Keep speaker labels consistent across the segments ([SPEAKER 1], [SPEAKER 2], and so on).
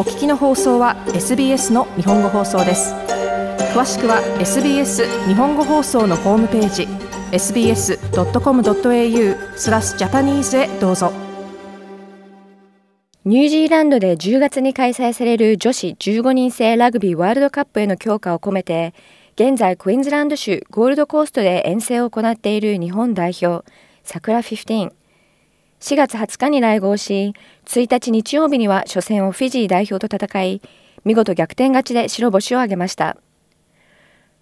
[SPEAKER 1] お聞きの放送は SBS の日本語放送です詳しくは SBS 日本語放送のホームページ sbs.com.au スラスジャパニーズへどうぞ
[SPEAKER 2] ニュージーランドで10月に開催される女子15人制ラグビーワールドカップへの強化を込めて現在クイーンズランド州ゴールドコーストで遠征を行っている日本代表桜フィフティーン4月20日に来合し、1日日曜日には初戦をフィジー代表と戦い、見事逆転勝ちで白星を挙げました。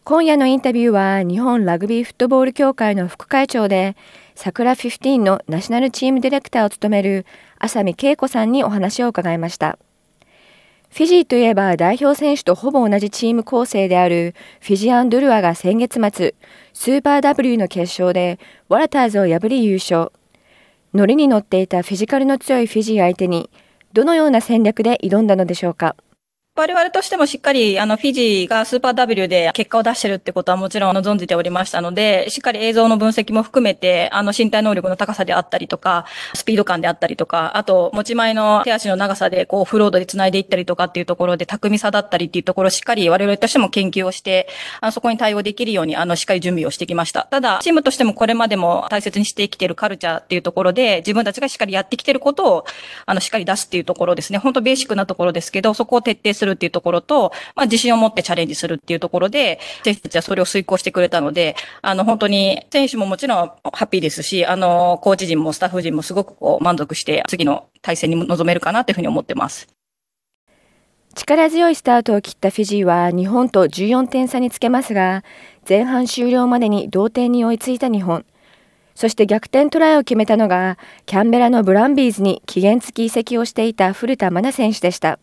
[SPEAKER 2] 今夜のインタビューは日本ラグビーフットボール協会の副会長で、桜15のナショナルチームディレクターを務める浅見恵子さんにお話を伺いました。フィジーといえば代表選手とほぼ同じチーム構成であるフィジアン・ドゥルアが先月末、スーパー W の決勝でワラターズを破り優勝。乗りに乗っていたフィジカルの強いフィジー相手にどのような戦略で挑んだのでしょうか。
[SPEAKER 3] 我々としてもしっかり、あの、フィジーがスーパー W で結果を出してるってことはもちろん存じておりましたので、しっかり映像の分析も含めて、あの、身体能力の高さであったりとか、スピード感であったりとか、あと、持ち前の手足の長さで、こう、フロードで繋いでいったりとかっていうところで、巧みさだったりっていうところをしっかり我々としても研究をして、あそこに対応できるように、あの、しっかり準備をしてきました。ただ、チームとしてもこれまでも大切にしてきてるカルチャーっていうところで、自分たちがしっかりやってきてることを、あの、しっかり出すっていうところですね。本当ベーシックなところですけど、そこを徹底するるっていうところと、まあ、自信を持ってチャレンジするっていうところで、選手たちはそれを遂行してくれたので、あの、本当に選手ももちろんハッピーですし、あの、コーチ陣もスタッフ陣もすごくこう満足して、次の対戦に臨めるかなというふうに思ってます。
[SPEAKER 2] 力強いスタートを切ったフィジーは日本と14点差につけますが、前半終了までに同点に追いついた日本。そして逆転トライを決めたのが、キャンベラのブランビーズに期限付き移籍をしていた古田真奈選手でした。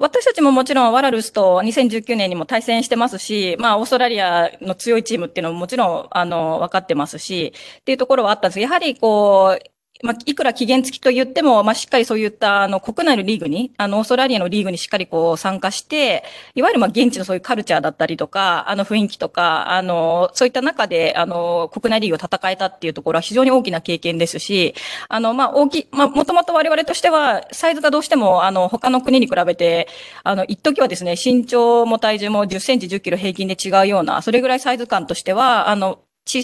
[SPEAKER 3] 私たちももちろんワラルスと2019年にも対戦してますし、まあオーストラリアの強いチームっていうのももちろんあの分かってますし、っていうところはあったんですやはりこう、まあ、いくら期限付きと言っても、まあ、しっかりそういった、あの、国内のリーグに、あの、オーストラリアのリーグにしっかりこう参加して、いわゆるまあ、現地のそういうカルチャーだったりとか、あの、雰囲気とか、あの、そういった中で、あの、国内リーグを戦えたっていうところは非常に大きな経験ですし、あの、まあ、大きい、まもともと我々としては、サイズがどうしても、あの、他の国に比べて、あの、一時はですね、身長も体重も10センチ、10キロ平均で違うような、それぐらいサイズ感としては、あの、小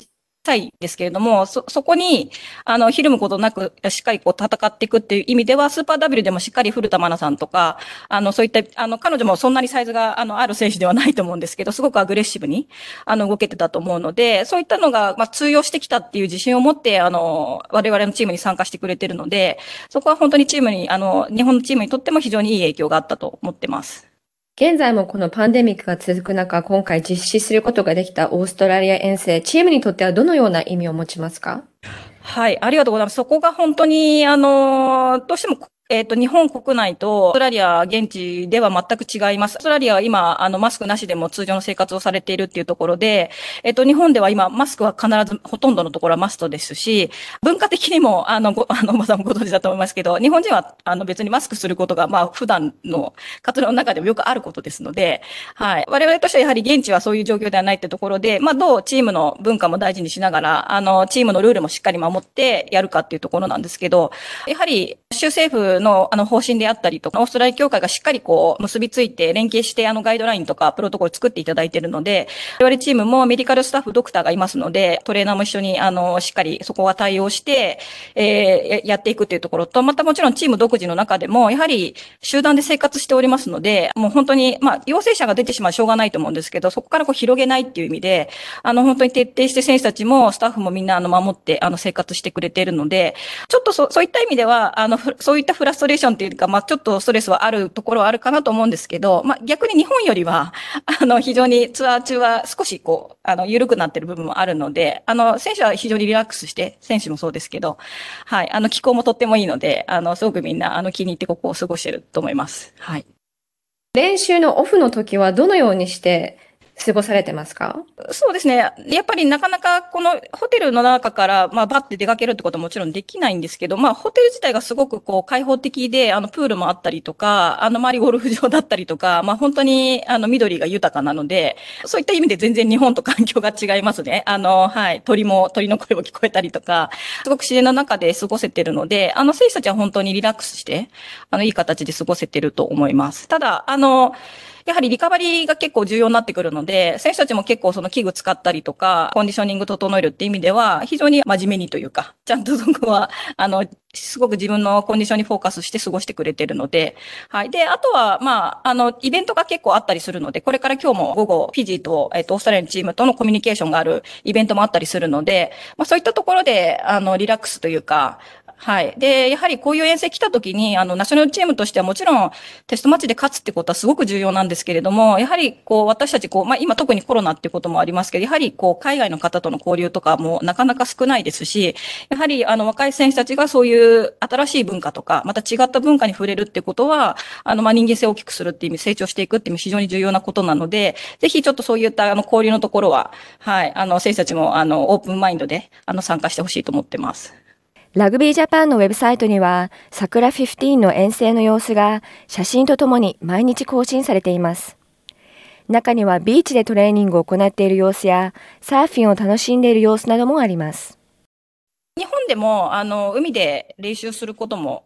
[SPEAKER 3] たいですけれども、そ、そこに、あの、ひるむことなく、しっかりこう戦っていくっていう意味では、スーパー W でもしっかり古田真奈さんとか、あの、そういった、あの、彼女もそんなにサイズが、あの、ある選手ではないと思うんですけど、すごくアグレッシブに、あの、動けてたと思うので、そういったのが、まあ、通用してきたっていう自信を持って、あの、我々のチームに参加してくれてるので、そこは本当にチームに、あの、日本のチームにとっても非常にいい影響があったと思ってます。
[SPEAKER 2] 現在もこのパンデミックが続く中、今回実施することができたオーストラリア遠征、チームにとってはどのような意味を持ちますか
[SPEAKER 3] はい、ありがとうございます。そこが本当に、あの、どうしてもえっ、ー、と、日本国内とオーストラリア現地では全く違います。オーストラリアは今、あの、マスクなしでも通常の生活をされているっていうところで、えっ、ー、と、日本では今、マスクは必ず、ほとんどのところはマストですし、文化的にも、あの、ご、あの、まだご存知だと思いますけど、日本人は、あの、別にマスクすることが、まあ、普段の活動の中でもよくあることですので、はい。我々としてはやはり現地はそういう状況ではないってところで、まあ、どうチームの文化も大事にしながら、あの、チームのルールもしっかり守ってやるかっていうところなんですけど、やはり、州政府のあの方針であったりとか、オーストラリア協会がしっかりこう結びついて連携してあのガイドラインとかプロトコル作っていただいているので、我々チームもメディカルスタッフ、ドクターがいますので、トレーナーも一緒にあのしっかりそこは対応して、えー、やっていくというところと、またもちろんチーム独自の中でも、やはり集団で生活しておりますので、もう本当に、まあ、陽性者が出てしまうしょうがないと思うんですけど、そこからこう広げないっていう意味で、あの本当に徹底して選手たちもスタッフもみんなあの守ってあの生活してくれているので、ちょっとそそういった意味では、あのそういったフラストレーションっていうか、まあ、ちょっとストレスはあるところはあるかなと思うんですけど、まあ、逆に日本よりは、あの、非常にツアー中は少しこう、あの、緩くなってる部分もあるので、あの、選手は非常にリラックスして、選手もそうですけど、はい、あの、気候もとってもいいので、あの、すごくみんな、あの、気に入ってここを過ごしてると思います。はい。
[SPEAKER 2] 練習のオフの時はどのようにして、過ごされてますか
[SPEAKER 3] そうですね。やっぱりなかなかこのホテルの中から、まあ、バッて出かけるってことももちろんできないんですけど、まあ、ホテル自体がすごくこう開放的で、あの、プールもあったりとか、あの、周りゴルフ場だったりとか、まあ、本当に、あの、緑が豊かなので、そういった意味で全然日本と環境が違いますね。あの、はい、鳥も、鳥の声も聞こえたりとか、すごく自然の中で過ごせてるので、あの、選手たちは本当にリラックスして、あの、いい形で過ごせてると思います。ただ、あの、やはりリカバリーが結構重要になってくるので、選手たちも結構その器具使ったりとか、コンディショニング整えるって意味では、非常に真面目にというか、ちゃんとそこは、あの、すごく自分のコンディションにフォーカスして過ごしてくれてるので、はい。で、あとは、まあ、あの、イベントが結構あったりするので、これから今日も午後、フィジーと、えっ、と、オーストラリアのチームとのコミュニケーションがあるイベントもあったりするので、まあ、そういったところで、あの、リラックスというか、はい。で、やはりこういう遠征来た時に、あの、ナショナルチームとしてはもちろんテストマッチで勝つってことはすごく重要なんですけれども、やはりこう私たちこう、まあ今特にコロナっていうこともありますけど、やはりこう海外の方との交流とかもなかなか少ないですし、やはりあの若い選手たちがそういう新しい文化とか、また違った文化に触れるってことは、あの、まあ人間性を大きくするっていう意味、成長していくっていう意味非常に重要なことなので、ぜひちょっとそういったあの交流のところは、はい、あの選手たちもあのオープンマインドであの参加してほしいと思ってます。
[SPEAKER 2] ラグビージャパンのウェブサイトには、桜15の遠征の様子が写真とともに毎日更新されています。中にはビーチでトレーニングを行っている様子や、サーフィンを楽しんでいる様子などもあります。
[SPEAKER 3] 日本でもあの海で練習することも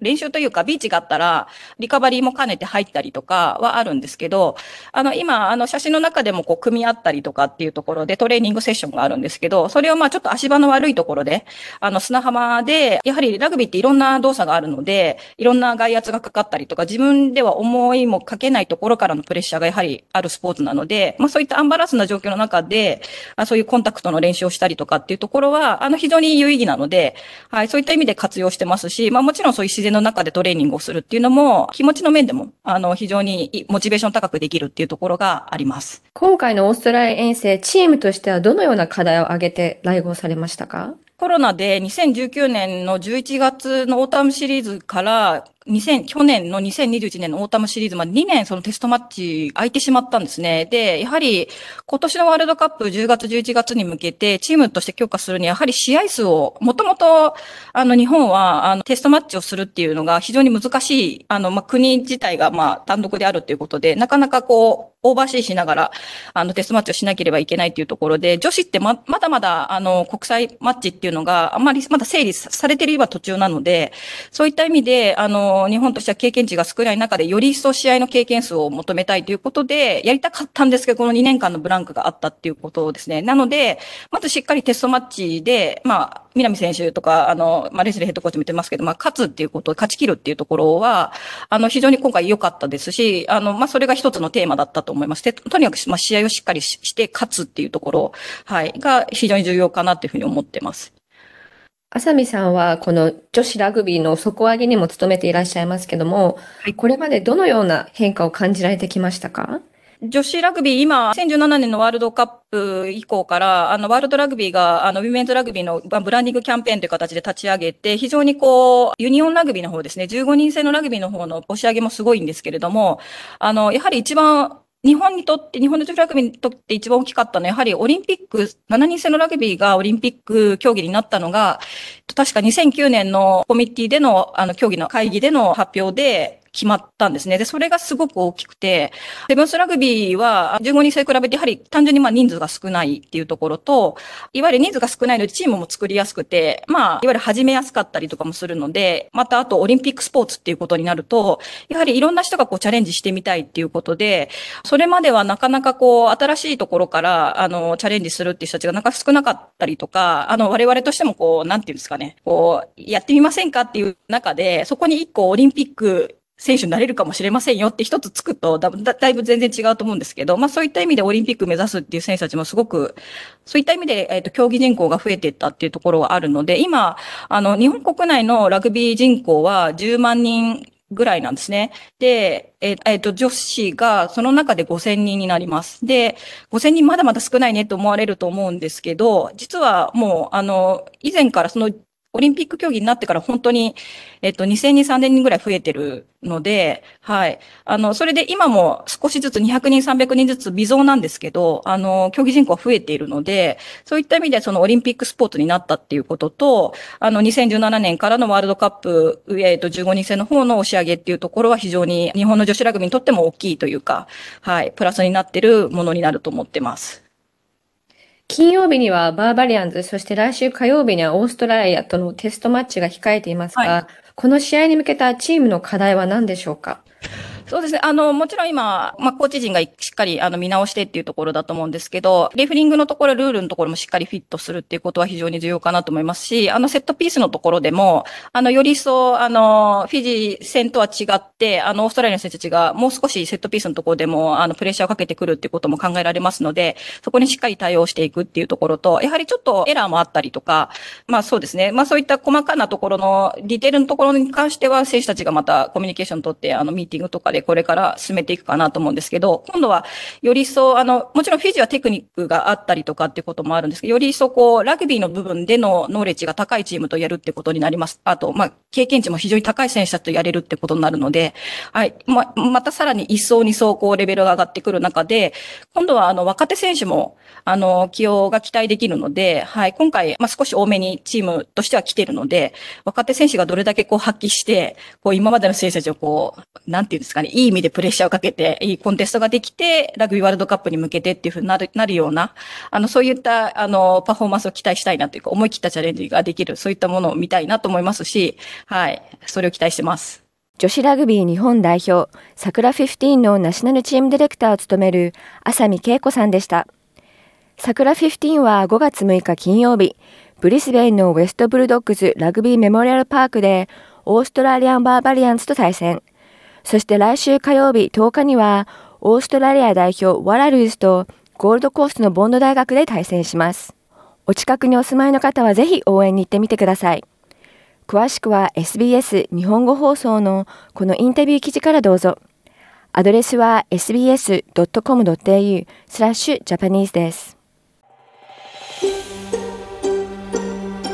[SPEAKER 3] 練習というか、ビーチがあったら、リカバリーも兼ねて入ったりとかはあるんですけど、あの、今、あの、写真の中でもこう、組み合ったりとかっていうところでトレーニングセッションがあるんですけど、それをまあ、ちょっと足場の悪いところで、あの、砂浜で、やはりラグビーっていろんな動作があるので、いろんな外圧がかかったりとか、自分では思いもかけないところからのプレッシャーがやはりあるスポーツなので、まあ、そういったアンバランスな状況の中で、あそういうコンタクトの練習をしたりとかっていうところは、あの、非常に有意義なので、はい、そういった意味で活用してますし、まあ、もちろんそういう自然の中でトレーニングをするっていうのも、気持ちの面でも、あの、非常にモチベーション高くできるっていうところがあります。
[SPEAKER 2] 今回のオーストラリア遠征、チームとしてはどのような課題を挙げて来合されましたか
[SPEAKER 3] コロナで2019年の11月のオータムシリーズから2000去年の2021年のオータムシリーズまで2年そのテストマッチ空いてしまったんですね。で、やはり今年のワールドカップ10月11月に向けてチームとして強化するにはやはり試合数を、もともとあの日本はあのテストマッチをするっていうのが非常に難しい、あのまあ、国自体がまあ単独であるということで、なかなかこうオーバーシーしながらあのテストマッチをしなければいけないというところで、女子ってままだまだあの国際マッチっていうのがあまりまだ整理されていれば途中なので、そういった意味であの日本としては経験値が少ない中で、より一層試合の経験数を求めたいということで、やりたかったんですけど、この2年間のブランクがあったっていうことですね。なので、まずしっかりテストマッチで、まあ、南選手とか、あの、まあ、レスリーヘッドコーチも言ってますけど、まあ、勝つっていうこと、勝ち切るっていうところは、あの、非常に今回良かったですし、あの、まあ、それが一つのテーマだったと思います。とにかく、まあ、試合をしっかりして、勝つっていうところ、はい、が非常に重要かなっていうふうに思ってます。
[SPEAKER 2] 浅見さんはこの女子ラグビーの底上げにも努めていらっしゃいますけども、はい、これまでどのような変化を感じられてきましたか
[SPEAKER 3] 女子ラグビー、今、2017年のワールドカップ以降から、あの、ワールドラグビーが、あの、ウィメンズラグビーのブランディングキャンペーンという形で立ち上げて、非常にこう、ユニオンラグビーの方ですね、15人制のラグビーの方の押し上げもすごいんですけれども、あの、やはり一番日本にとって、日本の女子ラグビーにとって一番大きかったのは、やはりオリンピック、7人制のラグビーがオリンピック競技になったのが、確か2009年のコミッティでの、あの、競技の会議での発表で、決まったんですね。で、それがすごく大きくて、セブンスラグビーは15人制比べてやはり単純にまあ人数が少ないっていうところと、いわゆる人数が少ないのでチームも作りやすくて、まあ、いわゆる始めやすかったりとかもするので、またあとオリンピックスポーツっていうことになると、やはりいろんな人がこうチャレンジしてみたいっていうことで、それまではなかなかこう新しいところから、あの、チャレンジするっていう人たちがなんか少なかったりとか、あの、我々としてもこう、なんていうんですかね、こう、やってみませんかっていう中で、そこに一個オリンピック選手になれるかもしれませんよって一つつくとだ、だいぶ全然違うと思うんですけど、まあそういった意味でオリンピック目指すっていう選手たちもすごく、そういった意味で、えっ、ー、と、競技人口が増えていったっていうところはあるので、今、あの、日本国内のラグビー人口は10万人ぐらいなんですね。で、えっ、えー、と、女子がその中で5000人になります。で、5000人まだまだ少ないねと思われると思うんですけど、実はもう、あの、以前からそのオリンピック競技になってから本当に、えっと、2000人、3000人ぐらい増えてるので、はい。あの、それで今も少しずつ200人、300人ずつ微増なんですけど、あの、競技人口は増えているので、そういった意味でそのオリンピックスポーツになったっていうことと、あの、2017年からのワールドカップ、えっと、15人制の方の押し上げっていうところは非常に日本の女子ラグビーにとっても大きいというか、はい、プラスになってるものになると思ってます。
[SPEAKER 2] 金曜日にはバーバリアンズ、そして来週火曜日にはオーストラリアとのテストマッチが控えていますが、はい、この試合に向けたチームの課題は何でしょうか
[SPEAKER 3] そうですね。あの、もちろん今、まあ、コーチ陣がしっかりあの見直してっていうところだと思うんですけど、レフリングのところ、ルールのところもしっかりフィットするっていうことは非常に重要かなと思いますし、あの、セットピースのところでも、あの、より一層、あの、フィジー戦とは違って、あの、オーストラリアの選手たちがもう少しセットピースのところでも、あの、プレッシャーをかけてくるっていうことも考えられますので、そこにしっかり対応していくっていうところと、やはりちょっとエラーもあったりとか、まあそうですね。まあそういった細かなところの、ディテールのところに関しては、選手たちがまたコミュニケーションとって、あの、ミーティングとかでこれから進めていくかなと思うんですけど、今度はより一層、あの、もちろんフィジーはテクニックがあったりとかってこともあるんですけど、より一層こう、ラグビーの部分での能力が高いチームとやるってことになります。あと、まあ、経験値も非常に高い選手たちとやれるってことになるので、はい、ま、またさらに一層二層こう、レベルが上がってくる中で、今度はあの、若手選手も、あの、起用が期待できるので、はい、今回、まあ、少し多めにチームとしては来てるので、若手選手がどれだけこう発揮して、こう今までの選手たちをこう、なんていうんですかね、いい意味でプレッシャーをかけて、いいコンテストができて、ラグビーワールドカップに向けてっていうふうになる、なるような、あの、そういった、あの、パフォーマンスを期待したいなというか、思い切ったチャレンジができる、そういったものを見たいなと思いますし、はい、それを期待してます。
[SPEAKER 2] 女子ラグビー日本代表、桜15のナショナルチームディレクターを務める、浅見恵子さんでした。桜15は5月6日金曜日、ブリスベンのウェストブルドッグズラグビーメモリアルパークで、オーストラリアンバーバリアンズと対戦。そして来週火曜日10日には、オーストラリア代表ワラルーズとゴールドコーストのボンド大学で対戦します。お近くにお住まいの方はぜひ応援に行ってみてください。詳しくは SBS 日本語放送のこのインタビュー記事からどうぞ。アドレスは sbs.com.au スラッシュジャパニーズです。